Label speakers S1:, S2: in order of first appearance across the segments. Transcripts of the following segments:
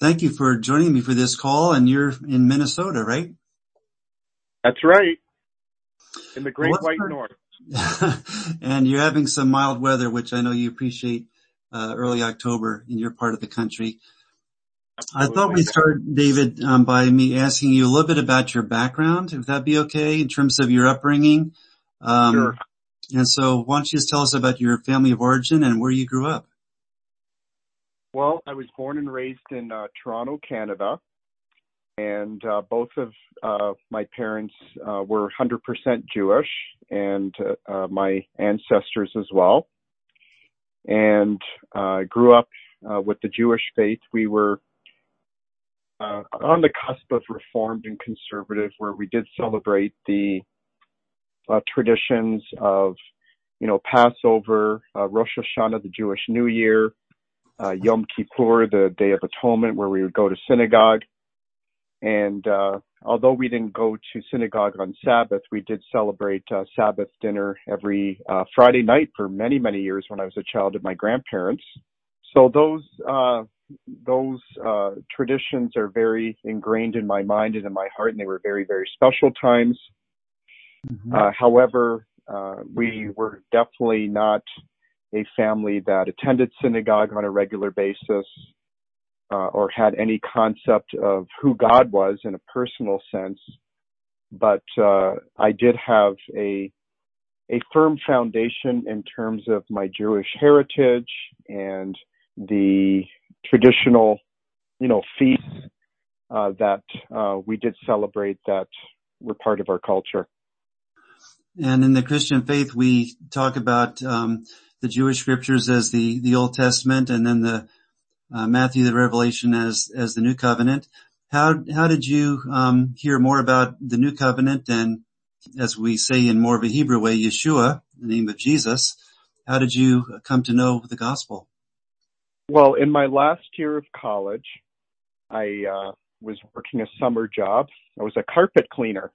S1: thank you for joining me for this call. And you're in Minnesota, right?
S2: That's right. In the Great White North.
S1: and you're having some mild weather, which I know you appreciate uh, early October in your part of the country. Absolutely. I thought we'd start, David, um, by me asking you a little bit about your background, if that'd be okay, in terms of your upbringing.
S2: Um, sure.
S1: And so why don't you just tell us about your family of origin and where you grew up?
S2: Well, I was born and raised in uh, Toronto, Canada, and uh, both of uh, my parents uh, were 100% Jewish, and uh, uh, my ancestors as well. And I grew up uh, with the Jewish faith. We were uh, on the cusp of Reformed and Conservative, where we did celebrate the uh, traditions of, you know, Passover, Rosh Hashanah, the Jewish New Year, uh, Yom Kippur, the Day of Atonement, where we would go to synagogue. And uh, although we didn't go to synagogue on Sabbath, we did celebrate uh, Sabbath dinner every uh, Friday night for many, many years when I was a child at my grandparents. So those uh, those uh, traditions are very ingrained in my mind and in my heart, and they were very, very special times. Mm-hmm. Uh, however, uh, we were definitely not a family that attended synagogue on a regular basis uh, or had any concept of who God was in a personal sense. But uh, I did have a a firm foundation in terms of my Jewish heritage and the traditional, you know, feasts uh, that uh, we did celebrate that were part of our culture.
S1: And in the Christian faith, we talk about um, the Jewish scriptures as the, the Old Testament and then the uh, Matthew, the Revelation as, as the New Covenant. How, how did you, um, hear more about the New Covenant and as we say in more of a Hebrew way, Yeshua, the name of Jesus. How did you come to know the gospel?
S2: Well, in my last year of college, I, uh, was working a summer job. I was a carpet cleaner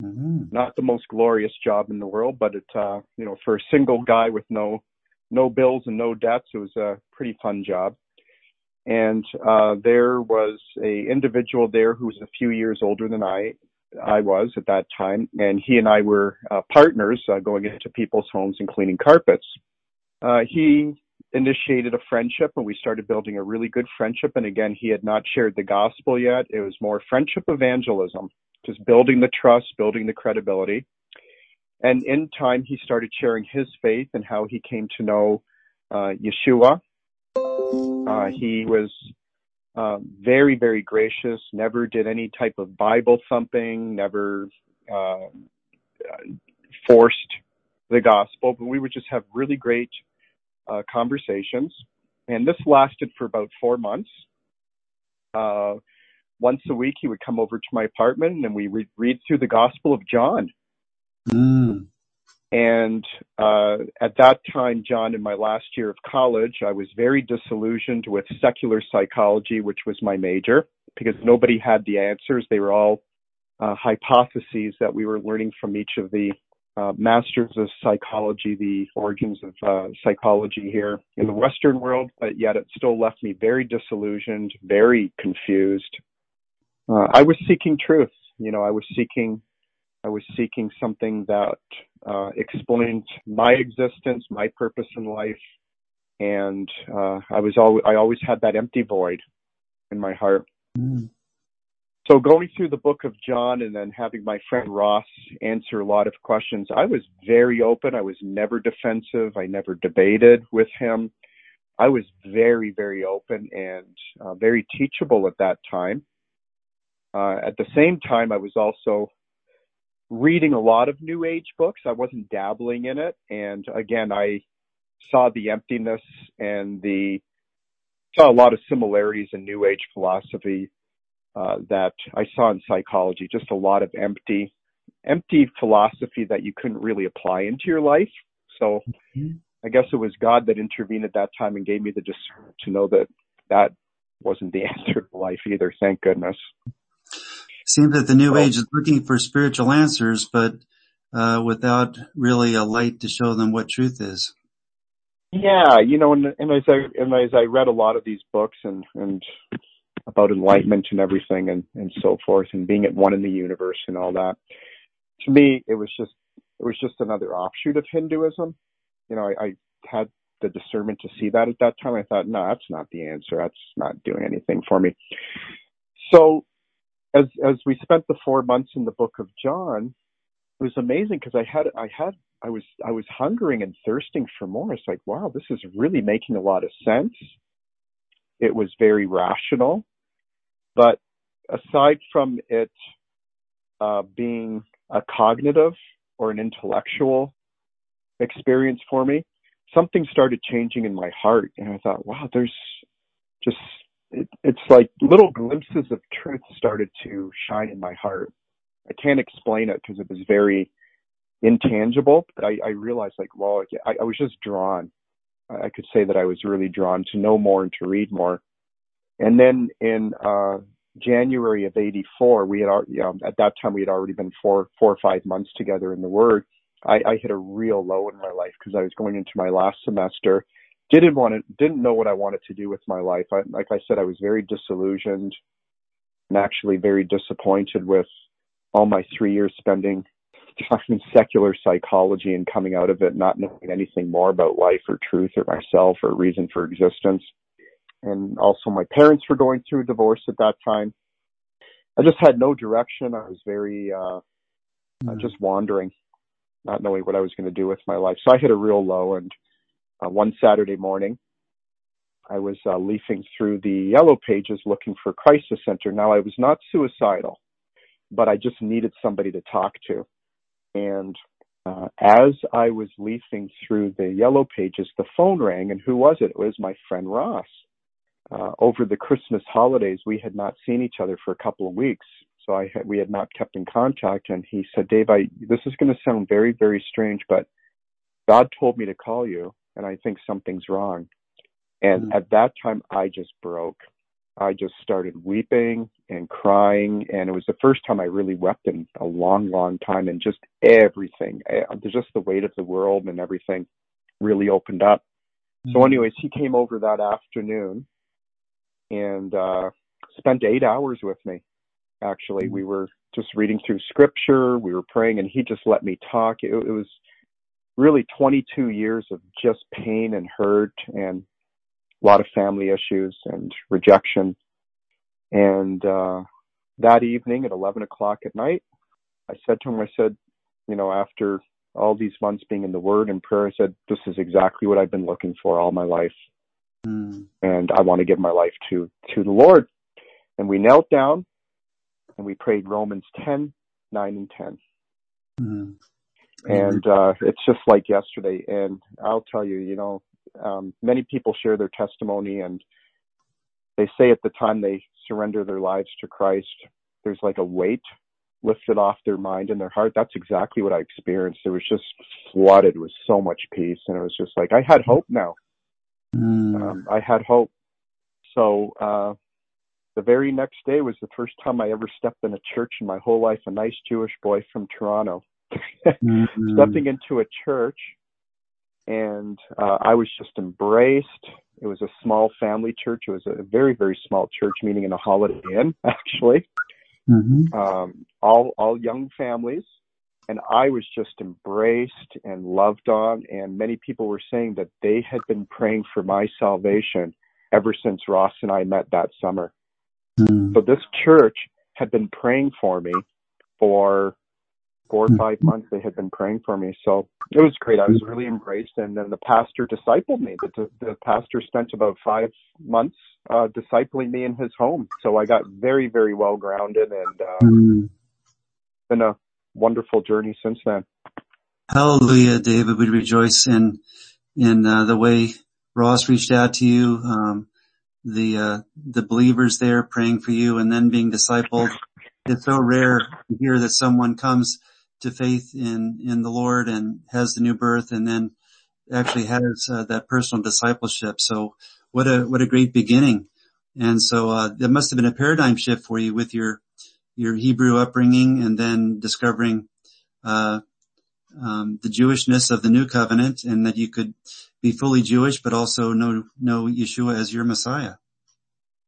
S2: Mm-hmm. Not the most glorious job in the world, but it, uh, you know, for a single guy with no, no bills and no debts, it was a pretty fun job. And, uh, there was a individual there who was a few years older than I, I was at that time, and he and I were uh, partners uh, going into people's homes and cleaning carpets. Uh, he initiated a friendship and we started building a really good friendship. And again, he had not shared the gospel yet. It was more friendship evangelism just building the trust, building the credibility. And in time, he started sharing his faith and how he came to know uh, Yeshua. Uh, he was uh, very, very gracious, never did any type of Bible thumping, never uh, forced the gospel, but we would just have really great uh, conversations. And this lasted for about four months. Uh, once a week he would come over to my apartment and we would read through the Gospel of John.
S1: Mm.
S2: And uh, at that time, John, in my last year of college, I was very disillusioned with secular psychology, which was my major, because nobody had the answers. They were all uh, hypotheses that we were learning from each of the uh, masters of psychology, the origins of uh, psychology here in the Western world, but yet it still left me very disillusioned, very confused uh, I was seeking truth. You know, I was seeking, I was seeking something that uh, explained my existence, my purpose in life, and uh, I was always, I always had that empty void in my heart. Mm. So going through the book of John and then having my friend Ross answer a lot of questions, I was very open. I was never defensive. I never debated with him. I was very, very open and uh, very teachable at that time. Uh, at the same time, I was also reading a lot of New Age books. I wasn't dabbling in it, and again, I saw the emptiness and the saw a lot of similarities in New Age philosophy uh, that I saw in psychology. Just a lot of empty, empty philosophy that you couldn't really apply into your life. So. Mm-hmm. I guess it was God that intervened at that time and gave me the discernment to know that that wasn't the answer to life either. Thank goodness
S1: seems that the new age is looking for spiritual answers, but uh, without really a light to show them what truth is.
S2: Yeah, you know, and, and as I and as I read a lot of these books and and about enlightenment and everything and, and so forth and being at one in the universe and all that. To me, it was just, it was just another offshoot of Hinduism. You know, I, I had the discernment to see that at that time. I thought, no, that's not the answer. That's not doing anything for me. So as, as we spent the four months in the book of John, it was amazing because I had, I had, I was, I was hungering and thirsting for more. It's like, wow, this is really making a lot of sense. It was very rational. But aside from it uh, being a cognitive or an intellectual experience for me, something started changing in my heart. And I thought, wow, there's just, it, it's like little glimpses of truth started to shine in my heart. I can't explain it because it was very intangible, but I, I realized like, well, I, I was just drawn. I could say that I was really drawn to know more and to read more. And then in uh, January of '84, we had know, at that time we had already been four four or five months together in the Word. I, I hit a real low in my life because I was going into my last semester. Didn't want to, didn't know what I wanted to do with my life. I, like I said, I was very disillusioned and actually very disappointed with all my three years spending time in secular psychology and coming out of it not knowing anything more about life or truth or myself or reason for existence and also my parents were going through a divorce at that time. I just had no direction. I was very uh, mm. just wandering, not knowing what I was going to do with my life. So I hit a real low. And uh, one Saturday morning, I was uh, leafing through the yellow pages looking for crisis center. Now I was not suicidal, but I just needed somebody to talk to. And uh, as I was leafing through the yellow pages, the phone rang, and who was it? It was my friend Ross uh, over the Christmas holidays, we had not seen each other for a couple of weeks. So I had, we had not kept in contact. And he said, Dave, I, this is going to sound very, very strange, but God told me to call you and I think something's wrong. And mm-hmm. at that time, I just broke. I just started weeping and crying. And it was the first time I really wept in a long, long time. And just everything, eh, just the weight of the world and everything really opened up. Mm-hmm. So anyways, he came over that afternoon and uh, spent eight hours with me. Actually, we were just reading through scripture, we were praying, and he just let me talk. It, it was really 22 years of just pain and hurt and a lot of family issues and rejection. And uh, that evening at 11 o'clock at night, I said to him, I said, you know, after all these months being in the Word and prayer, I said, this is exactly what I've been looking for all my life. Mm. And I want to give my life to, to the Lord. And we knelt down and we prayed Romans 10, 9 and 10. Mm. And, uh, it's just like yesterday. And I'll tell you, you know, um, many people share their testimony and they say at the time they surrender their lives to Christ, there's like a weight lifted off their mind and their heart. That's exactly what I experienced. It was just flooded with so much peace. And it was just like, I had hope now. Mm. Um, I had hope. So uh, the very next day was the first time I ever stepped in a church in my whole life. A nice Jewish boy from Toronto, mm-hmm. stepping into a church, and uh, I was just embraced. It was a small family church. It was a very very small church, meeting in a Holiday Inn, actually. Mm-hmm. Um, all all young families and I was just embraced and loved on. And many people were saying that they had been praying for my salvation ever since Ross and I met that summer. Mm. So this church had been praying for me for four or hmm. five months. They had been praying for me. So it was great. I was really embraced. And then the pastor discipled me. The, the pastor spent about five months uh, discipling me in his home. So I got very, very well grounded and uh, mm. been a wonderful journey since then.
S1: Hallelujah, David. We rejoice in in uh, the way Ross reached out to you, um, the uh, the believers there praying for you, and then being discipled. It's so rare to hear that someone comes to faith in in the Lord and has the new birth, and then actually has uh, that personal discipleship. So what a what a great beginning! And so uh, there must have been a paradigm shift for you with your your Hebrew upbringing and then discovering uh, um, the Jewishness of the new covenant and that you could be fully Jewish but also know know Yeshua as your Messiah.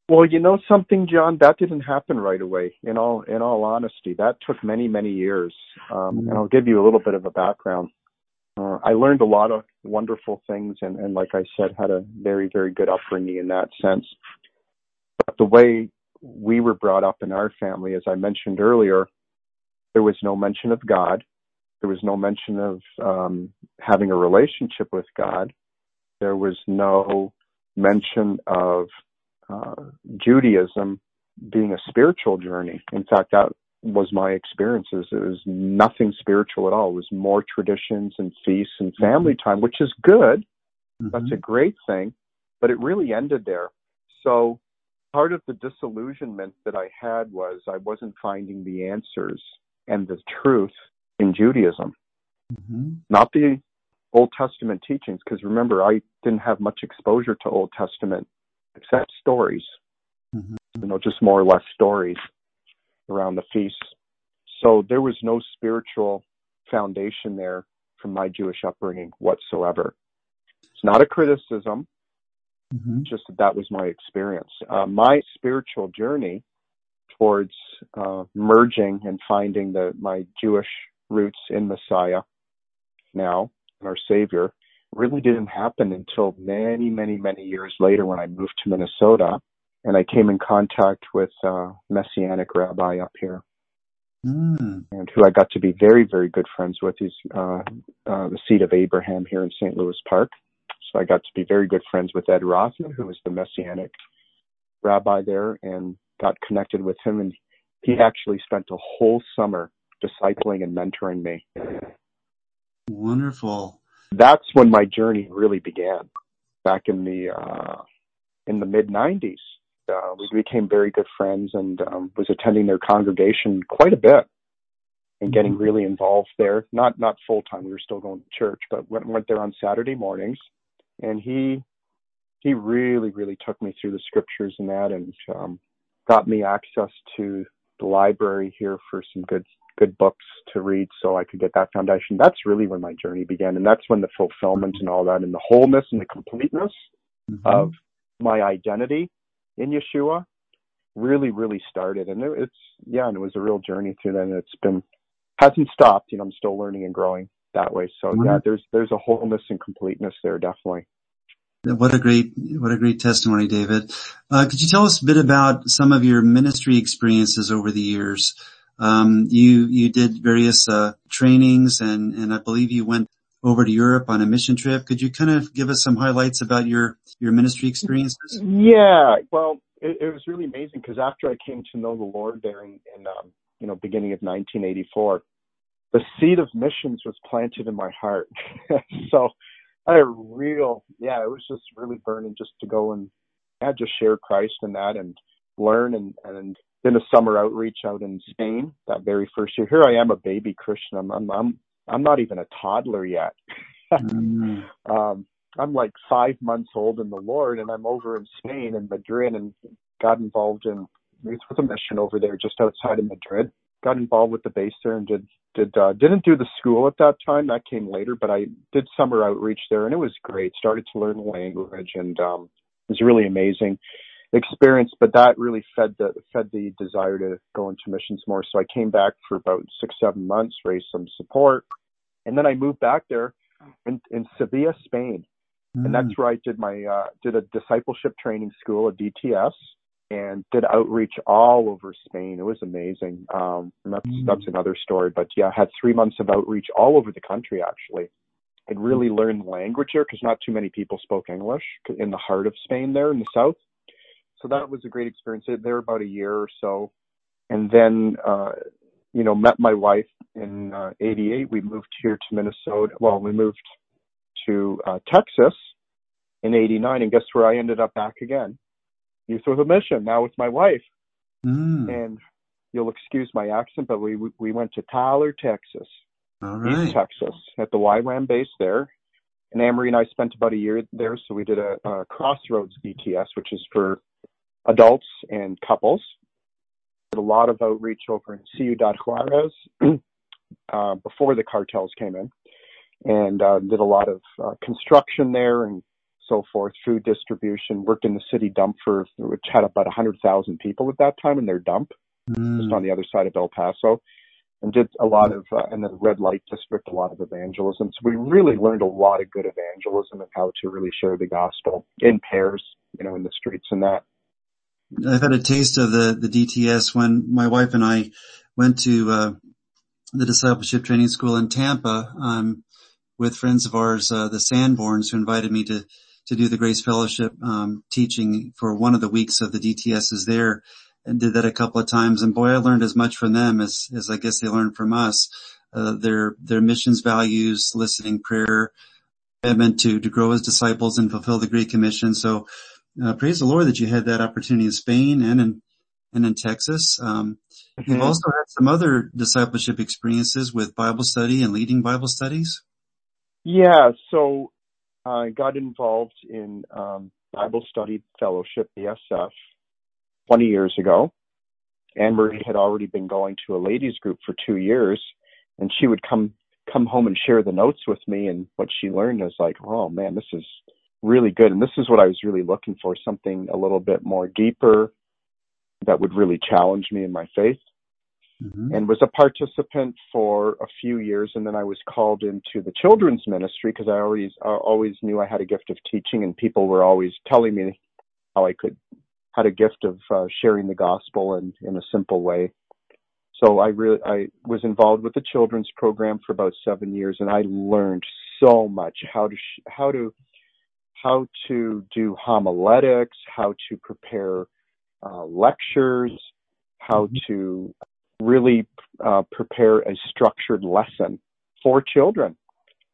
S2: Well, you know something, John, that didn't happen right away. In all in all honesty, that took many many years. Um. And I'll give you a little bit of a background. Uh, I learned a lot of wonderful things, and, and like I said, had a very very good upbringing in that sense. But the way we were brought up in our family, as I mentioned earlier, there was no mention of God. There was no mention of um, having a relationship with God. There was no mention of uh, Judaism being a spiritual journey. In fact, that was my experiences. It was nothing spiritual at all. It was more traditions and feasts and family time, which is good. Mm-hmm. That's a great thing, but it really ended there. So part of the disillusionment that I had was I wasn't finding the answers and the truth in Judaism, mm-hmm. not the Old Testament teachings. Because remember, I didn't have much exposure to Old Testament except stories, mm-hmm. you know, just more or less stories around the feasts. So there was no spiritual foundation there from my Jewish upbringing whatsoever. It's not a criticism, mm-hmm. just that that was my experience. Uh, my spiritual journey towards uh, merging and finding the my Jewish roots in Messiah now, and our Savior, really didn't happen until many, many, many years later when I moved to Minnesota and I came in contact with a Messianic rabbi up here. Mm. And who I got to be very, very good friends with. He's uh, uh, the seat of Abraham here in St. Louis Park. So I got to be very good friends with Ed Rothman, who was the Messianic rabbi there, and got connected with him. And he actually spent a whole summer discipling and mentoring me.
S1: Wonderful
S2: that's when my journey really began back in the uh, in the mid 90s. Uh, we became very good friends and um, was attending their congregation quite a bit and getting mm-hmm. really involved there. Not not full time. We were still going to church, but went went there on Saturday mornings. And he he really really took me through the scriptures and that, and um, got me access to the library here for some good good books to read so I could get that foundation. That's really when my journey began. And that's when the fulfillment and all that and the wholeness and the completeness mm-hmm. of my identity in Yeshua really, really started. And it's, yeah, and it was a real journey through that. And it's been, hasn't stopped. You know, I'm still learning and growing that way. So mm-hmm. yeah, there's, there's a wholeness and completeness there, definitely.
S1: What a great, what a great testimony, David. Uh, could you tell us a bit about some of your ministry experiences over the years? Um, you you did various uh, trainings, and and I believe you went over to Europe on a mission trip. Could you kind of give us some highlights about your your ministry experiences?
S2: Yeah, well, it, it was really amazing because after I came to know the Lord there in, in um, you know beginning of 1984, the seed of missions was planted in my heart. so I had a real yeah, it was just really burning just to go and yeah, just share Christ and that and learn and and did a summer outreach out in Spain that very first year. Here I am, a baby Christian. I'm I'm I'm, I'm not even a toddler yet. mm. um, I'm like five months old in the Lord, and I'm over in Spain in Madrid, and got involved in youth with a mission over there just outside of Madrid. Got involved with the base there and did did uh, didn't do the school at that time. That came later, but I did summer outreach there, and it was great. Started to learn the language, and um, it was really amazing experience, but that really fed the fed the desire to go into missions more. So I came back for about six seven months, raised some support, and then I moved back there in, in Sevilla, Spain, mm. and that's where I did my uh, did a discipleship training school, a DTS, and did outreach all over Spain. It was amazing. Um, that's mm. that's another story. But yeah, I had three months of outreach all over the country actually. I really mm. learned language there because not too many people spoke English in the heart of Spain there in the south so that was a great experience there about a year or so and then uh you know met my wife in uh 88 we moved here to minnesota well we moved to uh texas in 89 and guess where i ended up back again youth with a mission now with my wife mm. and you'll excuse my accent but we we went to tyler texas
S1: All right.
S2: east texas at the YWAM base there and Anne Marie and I spent about a year there, so we did a, a Crossroads DTS, which is for adults and couples. Did a lot of outreach over in Ciudad Juarez uh, before the cartels came in, and uh, did a lot of uh, construction there and so forth, food distribution, worked in the city dump for, which had about 100,000 people at that time in their dump, mm. just on the other side of El Paso, and did a lot of, uh, and the red light district, a lot of evangelism. So we really learned a lot of good evangelism and how to really share the gospel in pairs, you know, in the streets and that.
S1: I've had a taste of the, the DTS when my wife and I went to, uh, the discipleship training school in Tampa, um, with friends of ours, uh, the Sanborns who invited me to to do the Grace Fellowship um, teaching for one of the weeks of the DTSs there, and did that a couple of times. And boy, I learned as much from them as as I guess they learned from us. Uh, their their missions values, listening, prayer, commitment to to grow as disciples and fulfill the Great Commission. So uh, praise the Lord that you had that opportunity in Spain and in and in Texas. Um, mm-hmm. You've also had some other discipleship experiences with Bible study and leading Bible studies.
S2: Yeah, so I got involved in um, Bible Study Fellowship, BSF, 20 years ago. Anne Marie had already been going to a ladies group for two years, and she would come come home and share the notes with me. And what she learned was like, oh man, this is really good. And this is what I was really looking for: something a little bit more deeper that would really challenge me in my faith mm-hmm. and was a participant for a few years. And then I was called into the children's ministry because I always, I always knew I had a gift of teaching and people were always telling me how I could, had a gift of uh, sharing the gospel in, in a simple way. So I really, I was involved with the children's program for about seven years and I learned so much how to, sh- how to, how to do homiletics, how to prepare uh, lectures, how mm-hmm. to really uh, prepare a structured lesson for children.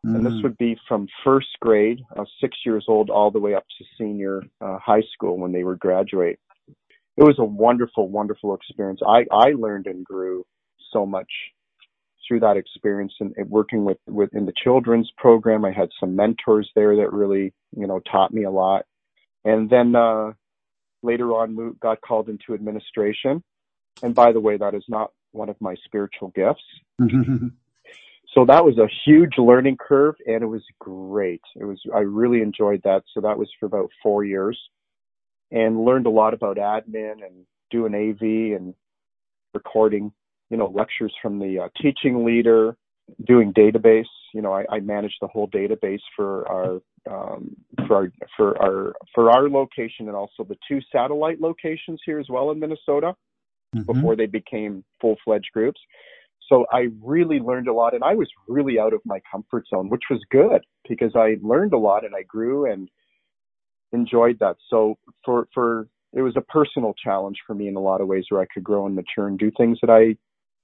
S2: Mm-hmm. And this mm. would be from first grade, uh, six years old, all the way up to senior uh, high school when they would graduate. It was a wonderful, wonderful experience. I, I learned and grew so much through that experience and, and working with, with in the children's program. I had some mentors there that really, you know, taught me a lot. And then, uh, later on got called into administration. And by the way, that is not one of my spiritual gifts. so that was a huge learning curve and it was great. It was, I really enjoyed that. So that was for about four years and learned a lot about admin and doing AV and recording, you know, lectures from the uh, teaching leader, doing database. You know, I, I managed the whole database for our um, for our for our for our location and also the two satellite locations here as well in Minnesota mm-hmm. before they became full fledged groups. So I really learned a lot and I was really out of my comfort zone, which was good because I learned a lot and I grew and enjoyed that. So for, for, it was a personal challenge for me in a lot of ways where I could grow and mature and do things that I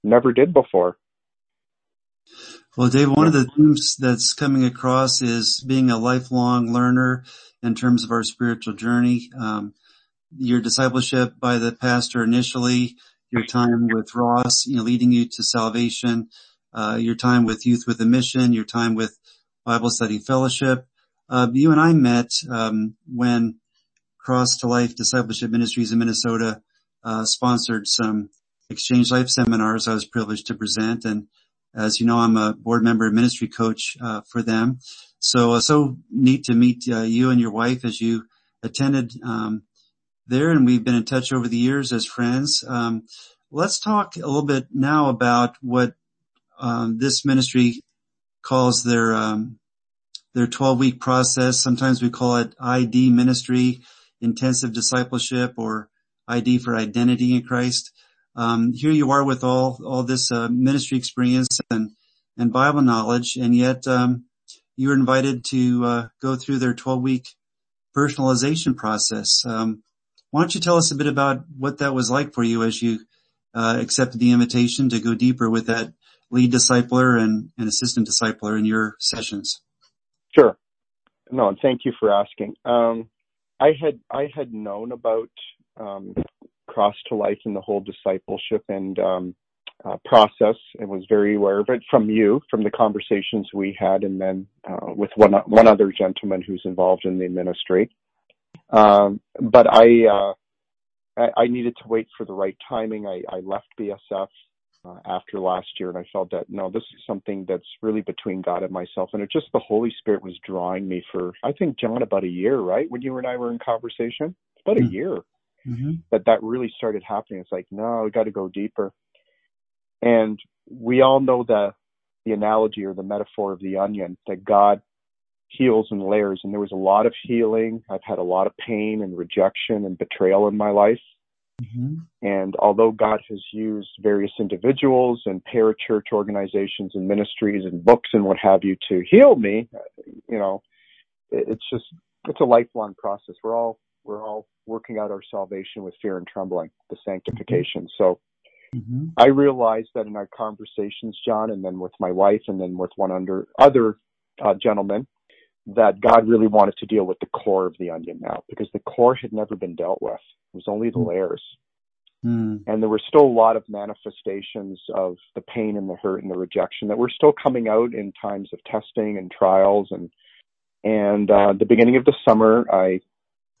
S2: never did before.
S1: Well, Dave, one of the themes that's coming across is being a lifelong learner in terms of our spiritual journey. Um, your discipleship by the pastor initially, your time with Ross, you know, leading you to salvation, uh, your time with Youth with a Mission, your time with Bible Study Fellowship. Uh, you and I met um, when Cross to Life Discipleship Ministries in Minnesota uh, sponsored some Exchange Life seminars I was privileged to present. And as you know, I'm a board member and ministry coach uh, for them. So, uh, so neat to meet uh, you and your wife as you attended um, there and we've been in touch over the years as friends. Um, let's talk a little bit now about what um, this ministry calls their um, their 12 week process. Sometimes we call it ID ministry, intensive discipleship, or ID for identity in Christ. Um, here you are with all all this uh, ministry experience and and Bible knowledge, and yet um, you were invited to uh, go through their 12 week personalization process. Um, why don't you tell us a bit about what that was like for you as you uh, accepted the invitation to go deeper with that lead discipler and, and assistant discipler in your sessions?
S2: Sure. No, thank you for asking. Um, I had I had known about um, Cross to Life and the whole discipleship and um, uh, process, and was very aware of it from you, from the conversations we had, and then uh, with one one other gentleman who's involved in the ministry. Um, but I, uh, I, I needed to wait for the right timing. I, I left BSF uh, after last year, and I felt that no, this is something that's really between God and myself, and it just the Holy Spirit was drawing me for I think John about a year, right? When you and I were in conversation, about mm-hmm. a year mm-hmm. that that really started happening. It's like no, we got to go deeper, and we all know the the analogy or the metaphor of the onion that God heals and layers, and there was a lot of healing. I've had a lot of pain and rejection and betrayal in my life Mm-hmm. And although God has used various individuals and parachurch organizations and ministries and books and what have you to heal me, you know, it's just it's a lifelong process. We're all we're all working out our salvation with fear and trembling, the sanctification. Mm-hmm. So mm-hmm. I realized that in our conversations, John, and then with my wife, and then with one under other uh, gentlemen, that God really wanted to deal with the core of the onion now because the core had never been dealt with. It was only the hmm. layers. Mm. And there were still a lot of manifestations of the pain and the hurt and the rejection that were still coming out in times of testing and trials. And, and, uh, the beginning of the summer, I,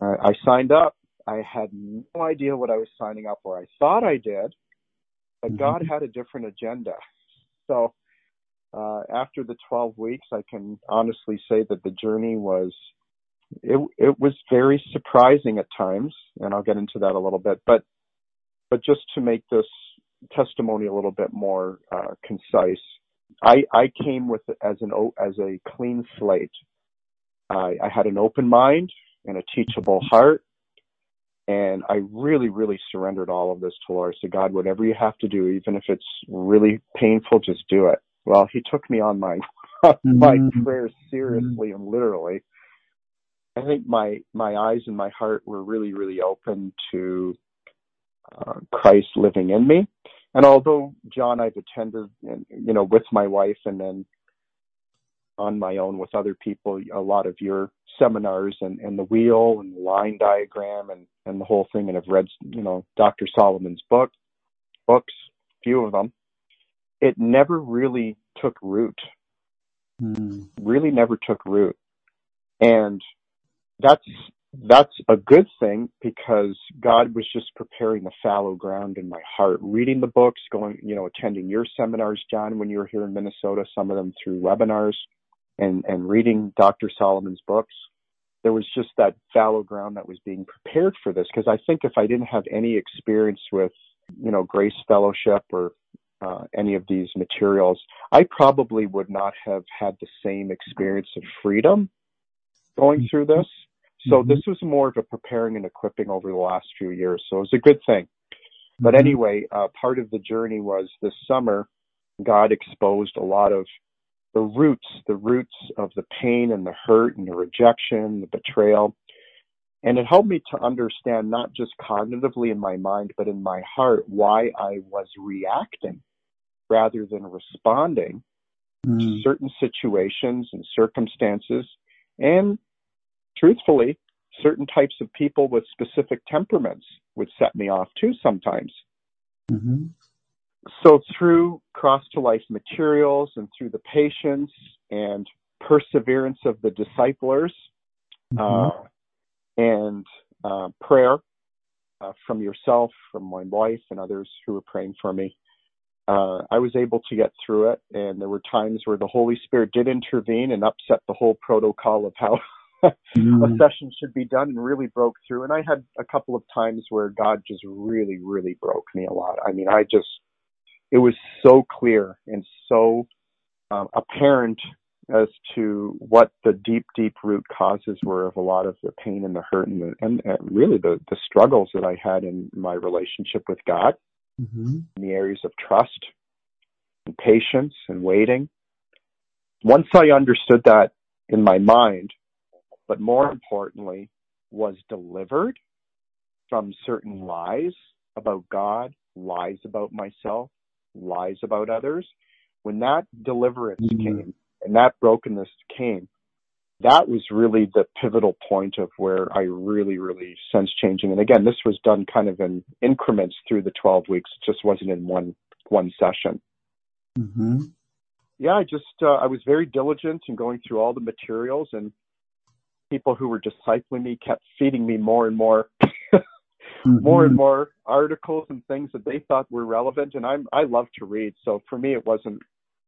S2: I signed up. I had no idea what I was signing up for. I thought I did, but mm-hmm. God had a different agenda. So, uh, after the 12 weeks, I can honestly say that the journey was it it was very surprising at times, and I'll get into that a little bit. But but just to make this testimony a little bit more uh, concise, I I came with as an as a clean slate. I, I had an open mind and a teachable heart, and I really really surrendered all of this to Lord. So God, whatever you have to do, even if it's really painful, just do it. Well, He took me on my my mm-hmm. prayers seriously and literally I think my my eyes and my heart were really really open to uh, Christ living in me. And although John, I've attended, you know, with my wife, and then on my own with other people, a lot of your seminars and, and the wheel and the line diagram and, and the whole thing, and I've read, you know, Dr. Solomon's book, books, few of them. It never really took root. Mm. Really never took root. And that's that's a good thing because God was just preparing the fallow ground in my heart. Reading the books, going, you know, attending your seminars, John, when you were here in Minnesota, some of them through webinars, and and reading Dr. Solomon's books. There was just that fallow ground that was being prepared for this because I think if I didn't have any experience with, you know, Grace Fellowship or any of these materials, I probably would not have had the same experience of freedom going through this. So mm-hmm. this was more of a preparing and equipping over the last few years. So it was a good thing. But mm-hmm. anyway, uh, part of the journey was this summer, God exposed a lot of the roots, the roots of the pain and the hurt and the rejection, the betrayal. And it helped me to understand not just cognitively in my mind, but in my heart why I was reacting rather than responding to certain situations and circumstances and truthfully, certain types of people with specific temperaments would set me off too sometimes. Mm-hmm. So through Cross to Life materials and through the patience and perseverance of the disciplers mm-hmm. uh, and uh, prayer uh, from yourself, from my wife, and others who were praying for me, uh, I was able to get through it. And there were times where the Holy Spirit did intervene and upset the whole protocol of how mm. a session should be done and really broke through. And I had a couple of times where God just really, really broke me a lot. I mean, I just, it was so clear and so um, apparent as to what the deep, deep root causes were of a lot of the pain and the hurt and, the, and, and really the, the struggles that I had in my relationship with God mm-hmm. in the areas of trust and patience and waiting. Once I understood that in my mind, but more importantly, was delivered from certain lies about God, lies about myself, lies about others. When that deliverance mm-hmm. came and that brokenness came, that was really the pivotal point of where I really, really sensed changing. And again, this was done kind of in increments through the 12 weeks. It just wasn't in one, one session. Mm-hmm. Yeah, I just, uh, I was very diligent in going through all the materials and people who were discipling me kept feeding me more and more mm-hmm. more and more articles and things that they thought were relevant. And I'm I love to read, so for me it wasn't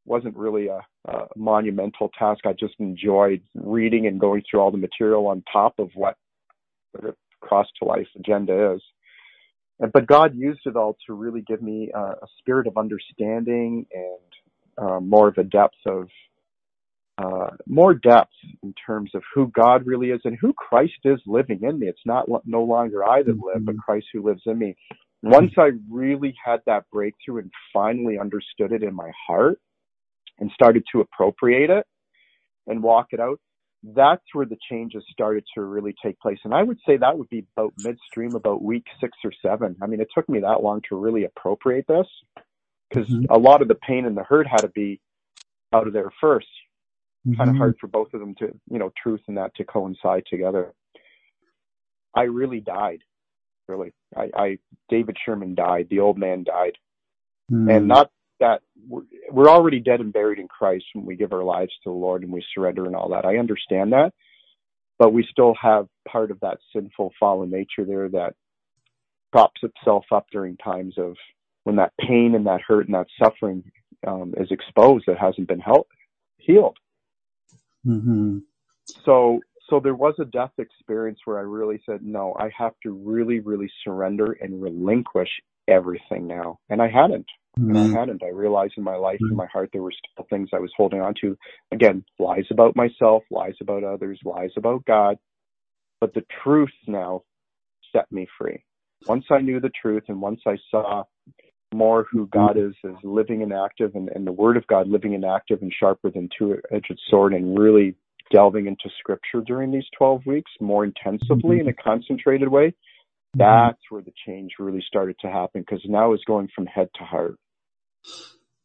S2: wasn't really a, a monumental task. I just enjoyed reading and going through all the material on top of what the Cross to Life agenda is. And, but God used it all to really give me uh, a spirit of understanding and uh, more of a depth of uh, more depth in terms of who God really is and who Christ is living in me. It's not no longer I that live, but mm-hmm. Christ who lives in me. Once I really had that breakthrough and finally understood it in my heart and started to appropriate it and walk it out, that's where the changes started to really take place. And I would say that would be about midstream, about week six or seven. I mean, it took me that long to really appropriate this because mm-hmm. a lot of the pain and the hurt had to be out of there 1st mm-hmm. Kind of hard for both of them to, you know, truth and that to coincide together. I really died. Really, I, I David Sherman died. The old man died, mm-hmm. and not that we're, we're already dead and buried in Christ when we give our lives to the Lord and we surrender and all that. I understand that, but we still have part of that sinful fallen nature there that props itself up during times of when that pain and that hurt and that suffering um, is exposed that hasn't been helped, healed.
S1: Mm-hmm.
S2: So, so there was a death experience where I really said, no, I have to really, really surrender and relinquish everything now. And I hadn't. Mm-hmm. And I hadn't. I realized in my life, mm-hmm. in my heart, there were still things I was holding on to. Again, lies about myself, lies about others, lies about God. But the truth now set me free. Once I knew the truth and once I saw more who God is as living and active and, and the word of God living and active and sharper than two-edged sword and really delving into scripture during these 12 weeks more intensively mm-hmm. in a concentrated way, mm-hmm. that's where the change really started to happen because now it's going from head to heart.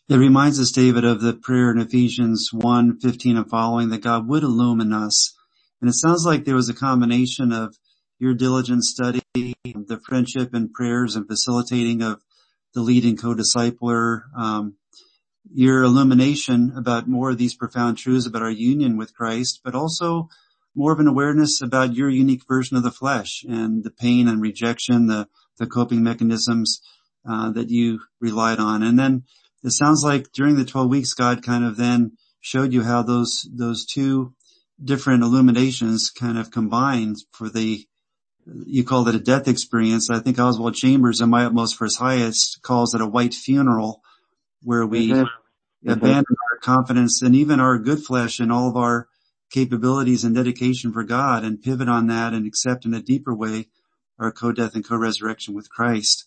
S1: It reminds us, David, of the prayer in Ephesians 1, 15 and following that God would illumine us. And it sounds like there was a combination of your diligent study, the friendship and prayers and facilitating of the leading co-discipler, um, your illumination about more of these profound truths about our union with Christ, but also more of an awareness about your unique version of the flesh and the pain and rejection, the, the coping mechanisms that you relied on. And then it sounds like during the 12 weeks, God kind of then showed you how those, those two different illuminations kind of combined for the you called it a death experience. I think Oswald Chambers in My Utmost for His Highest calls it a white funeral where we mm-hmm. abandon mm-hmm. our confidence and even our good flesh and all of our capabilities and dedication for God and pivot on that and accept in a deeper way our co-death and co-resurrection with Christ.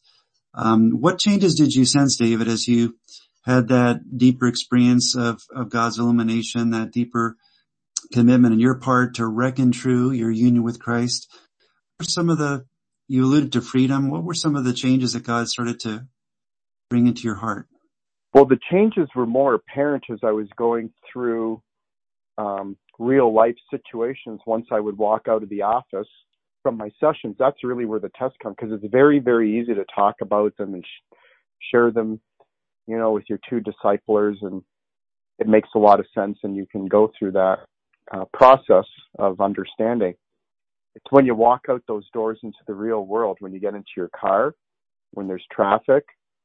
S1: Um, what changes did you sense, David, as you had that deeper experience of, of God's illumination, that deeper commitment on your part to reckon true your union with Christ? some of the, you alluded to freedom. What were some of the changes that God started to bring into your heart?
S2: Well, the changes were more apparent as I was going through um, real life situations. Once I would walk out of the office from my sessions, that's really where the tests come because it's very, very easy to talk about them and sh- share them, you know, with your two disciplers, and it makes a lot of sense, and you can go through that uh, process of understanding. It's when you walk out those doors into the real world, when you get into your car, when there's traffic,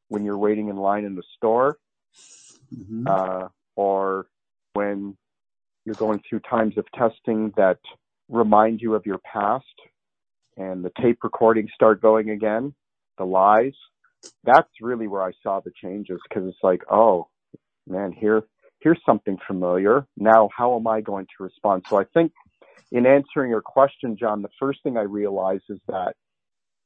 S2: when you're waiting in line in the store, mm-hmm. uh, or when you're going through times of testing that remind you of your past and the tape recordings start going again, the lies. That's really where I saw the changes because it's like, oh man, here, here's something familiar. Now, how am I going to respond? So I think in answering your question, John, the first thing I realized is that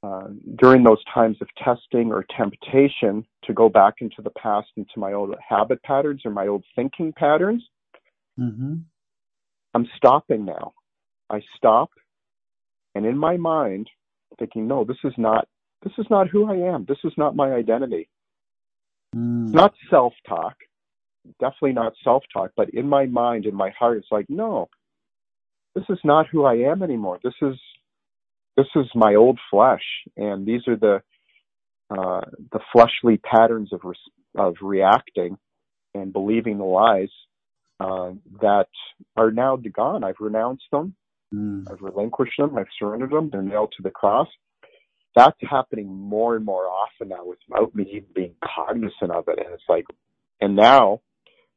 S2: uh, during those times of testing or temptation to go back into the past, into my old habit patterns or my old thinking patterns, mm-hmm. I'm stopping now. I stop, and in my mind, thinking, no, this is not this is not who I am. This is not my identity. Mm. Not self-talk, definitely not self-talk, but in my mind, in my heart, it's like, no, this is not who I am anymore. This is this is my old flesh, and these are the uh, the fleshly patterns of re- of reacting and believing the lies uh, that are now gone. I've renounced them. Mm. I've relinquished them. I've surrendered them. They're nailed to the cross. that's happening more and more often now without me even being cognizant of it. And it's like, and now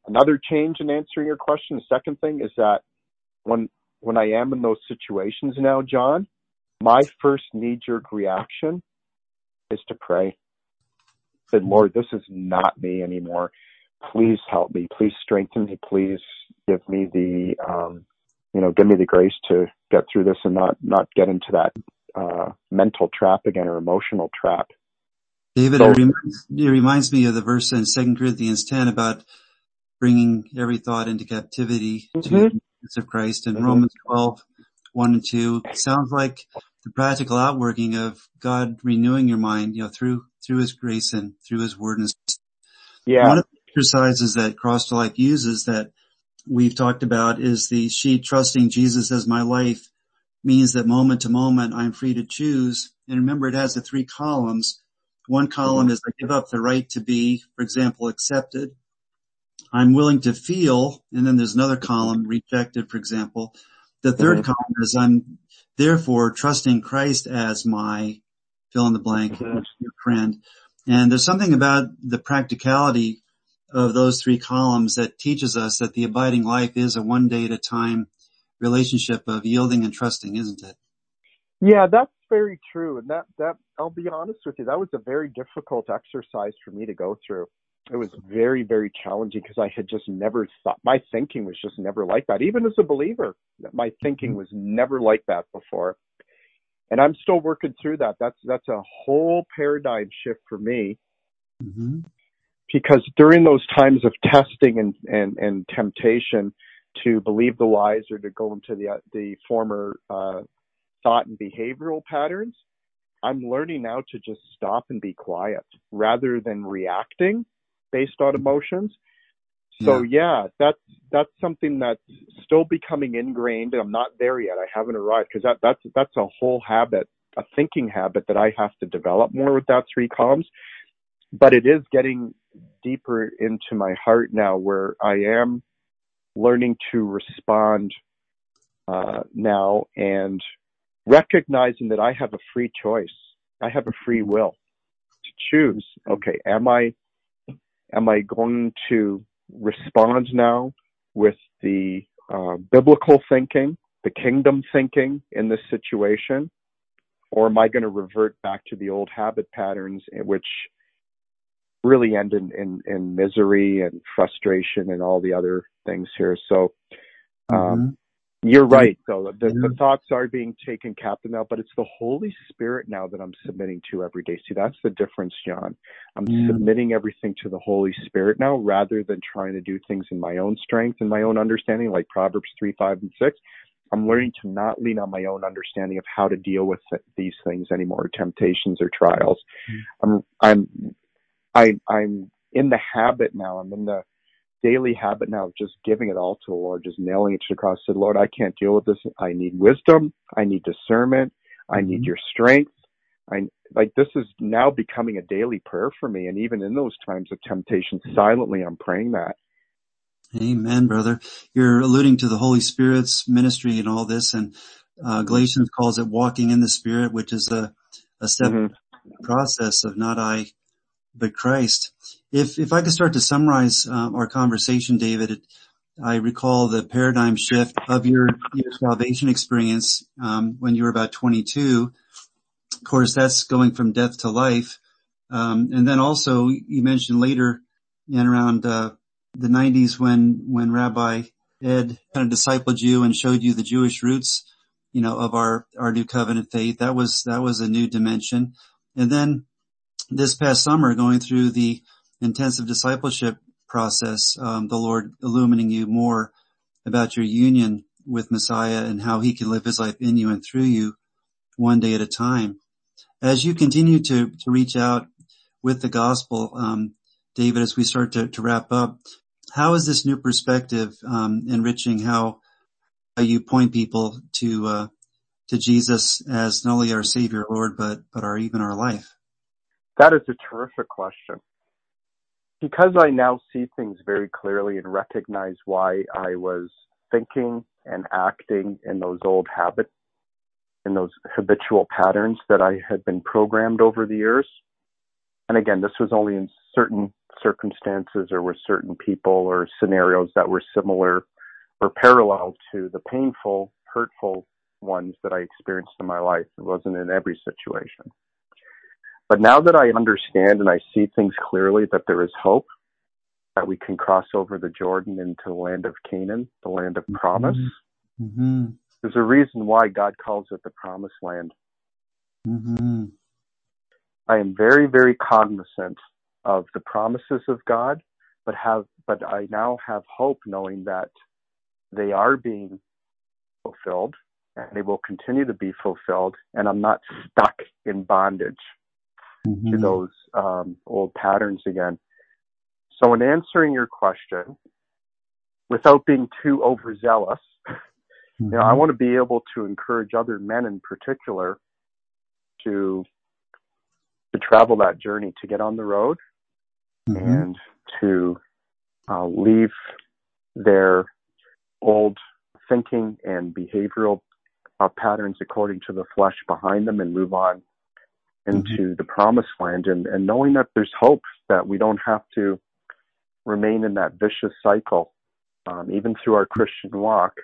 S2: another change in answering your question. The second thing is that when, when I am in those situations now, John, my first knee jerk reaction is to pray. Say, Lord, this is not me anymore. Please help me. Please strengthen me. Please give me the, um, you know, give me the grace to get through this and not, not get into that uh, mental trap again or emotional trap.
S1: David, so, it, reminds, it reminds me of the verse in Second Corinthians 10 about bringing every thought into captivity mm-hmm. to the of Christ and mm-hmm. Romans 12, 1 and 2 sounds like the practical outworking of God renewing your mind, you know, through, through his grace and through his word. And
S2: yeah.
S1: One of the exercises that Cross to Life uses that we've talked about is the sheet trusting Jesus as my life means that moment to moment I'm free to choose. And remember it has the three columns. One column is I give up the right to be, for example, accepted. I'm willing to feel, and then there's another column, rejected, for example. The 3rd mm-hmm. column is I'm therefore trusting Christ as my fill in the blank mm-hmm. friend. And there's something about the practicality of those three columns that teaches us that the abiding life is a one day at a time relationship of yielding and trusting, isn't it?
S2: Yeah, that's very true. And that, that, I'll be honest with you, that was a very difficult exercise for me to go through. It was very, very challenging because I had just never thought, my thinking was just never like that. Even as a believer, my thinking was never like that before. And I'm still working through that. That's, that's a whole paradigm shift for me. Mm-hmm. Because during those times of testing and, and, and temptation, to believe the lies or to go into the the former uh, thought and behavioral patterns. I'm learning now to just stop and be quiet rather than reacting based on emotions. So yeah, yeah that's that's something that's still becoming ingrained. I'm not there yet. I haven't arrived because that that's that's a whole habit, a thinking habit that I have to develop more with that three columns. But it is getting deeper into my heart now, where I am learning to respond uh, now and recognizing that I have a free choice. I have a free will to choose. Okay, am I am I going to respond now with the uh, biblical thinking, the kingdom thinking in this situation, or am I going to revert back to the old habit patterns which really end in, in, in misery and frustration and all the other things here. So, um, mm-hmm. you're right. So the, the, thoughts are being taken captive now, but it's the Holy Spirit now that I'm submitting to every day. See, that's the difference, John. I'm mm-hmm. submitting everything to the Holy Spirit now rather than trying to do things in my own strength and my own understanding, like Proverbs 3, 5, and 6. I'm learning to not lean on my own understanding of how to deal with these things anymore, temptations or trials. Mm-hmm. I'm, I'm I, I'm in the habit now. I'm in the daily habit now of just giving it all to the Lord, just nailing it to the cross. Said, Lord, I can't deal with this. I need wisdom. I need discernment. I need mm-hmm. your strength. I like this is now becoming a daily prayer for me. And even in those times of temptation, silently, I'm praying that.
S1: Amen, brother. You're alluding to the Holy Spirit's ministry and all this, and uh, Galatians calls it walking in the Spirit, which is a, a step mm-hmm. process of not I, but Christ. If, if I could start to summarize uh, our conversation, David, I recall the paradigm shift of your, your salvation experience um, when you were about 22. Of course, that's going from death to life. Um, and then also you mentioned later in around uh, the 90s when when Rabbi Ed kind of discipled you and showed you the Jewish roots, you know, of our our new covenant faith. That was that was a new dimension. And then this past summer going through the intensive discipleship process, um, the Lord illuminating you more about your union with Messiah and how he can live his life in you and through you one day at a time. As you continue to, to reach out with the gospel, um, David, as we start to, to, wrap up, how is this new perspective um, enriching how you point people to uh, to Jesus as not only our Savior, Lord, but but our even our life?
S2: That is a terrific question. Because I now see things very clearly and recognize why I was thinking and acting in those old habits in those habitual patterns that I had been programmed over the years. And again, this was only in certain circumstances or with certain people or scenarios that were similar or parallel to the painful, hurtful ones that I experienced in my life. It wasn't in every situation. But now that I understand and I see things clearly that there is hope, that we can cross over the Jordan into the land of Canaan, the land of promise. Mm-hmm. There's a reason why God calls it the promised land. Mm-hmm. I am very, very cognizant of the promises of God, but have, but I now have hope knowing that they are being fulfilled and they will continue to be fulfilled and I'm not stuck in bondage mm-hmm. to those um, old patterns again. So in answering your question, without being too overzealous, mm-hmm. you know, I mm-hmm. want to be able to encourage other men in particular to to travel that journey, to get on the road, mm-hmm. and to uh, leave their old thinking and behavioral uh, patterns according to the flesh behind them and move on into mm-hmm. the promised land and, and knowing that there's hope that we don't have to remain in that vicious cycle, um, even through our Christian walk,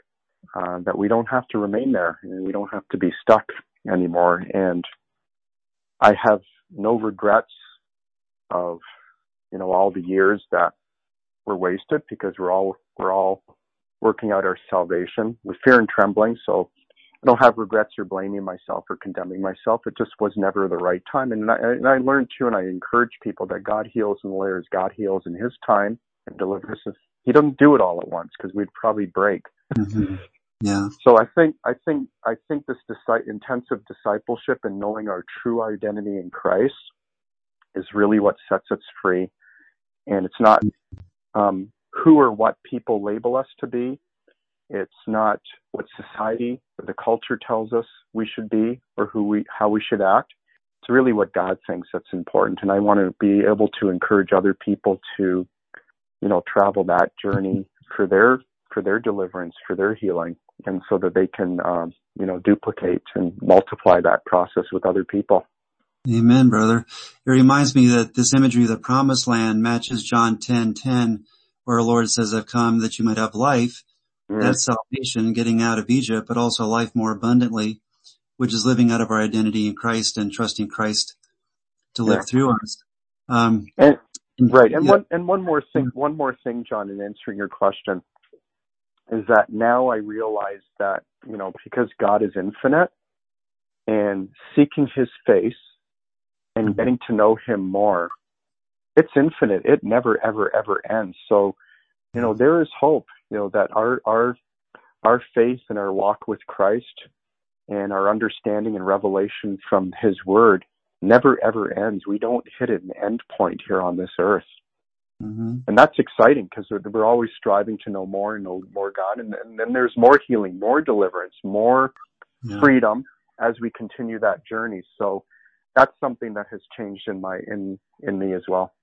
S2: uh, that we don't have to remain there and we don't have to be stuck anymore. And I have no regrets of, you know, all the years that were wasted because we're all, we're all working out our salvation with fear and trembling. So I don't have regrets or blaming myself or condemning myself. It just was never the right time. And I, and I learned too, and I encourage people that God heals in layers. God heals in His time and delivers us. He doesn't do it all at once because we'd probably break.
S1: Mm-hmm. Yeah.
S2: So I think I think I think this disi- intensive discipleship and knowing our true identity in Christ is really what sets us free. And it's not um, who or what people label us to be. It's not what society or the culture tells us we should be or who we, how we should act. It's really what God thinks that's important. And I want to be able to encourage other people to, you know, travel that journey for their, for their deliverance, for their healing, and so that they can, um, you know, duplicate and multiply that process with other people.
S1: Amen, brother. It reminds me that this imagery of the promised land matches John 10, 10, where our Lord says, I've come that you might have life Mm. That's salvation, getting out of Egypt, but also life more abundantly, which is living out of our identity in Christ and trusting Christ to live yeah. through us. Um,
S2: and, right. And yeah. one, and one more thing, one more thing, John, in answering your question is that now I realize that, you know, because God is infinite and seeking his face and mm-hmm. getting to know him more, it's infinite. It never, ever, ever ends. So, you know, there is hope you know that our our our faith and our walk with Christ and our understanding and revelation from His Word never ever ends. We don't hit an end point here on this earth. Mm-hmm. And that's exciting because we're always striving to know more and know more God. And, and then there's more healing, more deliverance, more yeah. freedom as we continue that journey. So that's something that has changed in my, in, in me as well.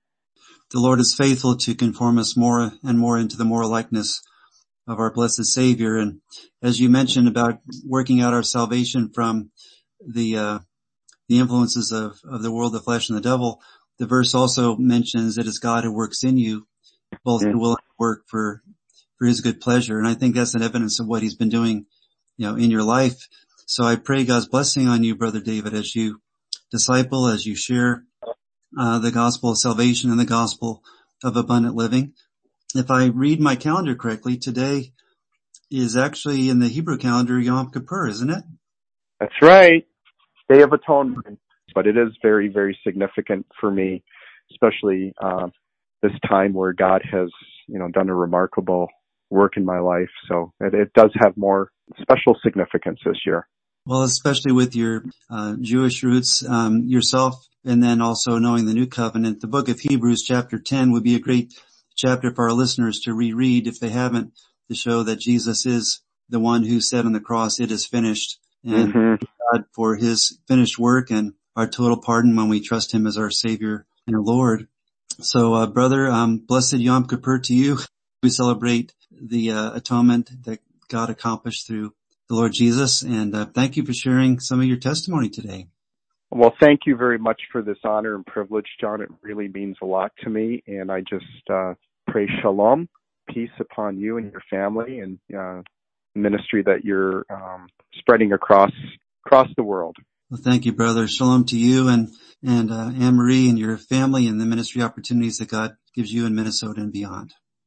S1: The Lord is faithful to conform us more and more into the moral likeness of our blessed savior. And as you mentioned about working out our salvation from the, uh, the influences of, of the world, the flesh and the devil, the verse also mentions that it's God who works in you, both to will and work for, for his good pleasure. And I think that's an evidence of what he's been doing, you know, in your life. So I pray God's blessing on you, brother David, as you disciple, as you share, uh, the gospel of salvation and the gospel of abundant living if I read my calendar correctly, today is actually in the Hebrew calendar Yom Kippur, isn't it?
S2: That's right. Day of Atonement. But it is very, very significant for me, especially uh, this time where God has, you know, done a remarkable work in my life. So it, it does have more special significance this year.
S1: Well, especially with your uh, Jewish roots um, yourself, and then also knowing the New Covenant, the book of Hebrews chapter 10 would be a great chapter for our listeners to reread if they haven't to show that Jesus is the one who said on the cross, it is finished and mm-hmm. God for his finished work and our total pardon when we trust him as our savior and our Lord. So, uh, brother, um, blessed Yom Kippur to you. We celebrate the uh, atonement that God accomplished through the Lord Jesus. And uh, thank you for sharing some of your testimony today.
S2: Well, thank you very much for this honor and privilege, John. It really means a lot to me. And I just uh, pray shalom, peace upon you and your family and uh, ministry that you're um, spreading across across the world.
S1: Well, thank you, brother. Shalom to you and and uh, Anne Marie and your family and the ministry opportunities that God gives you in Minnesota and beyond.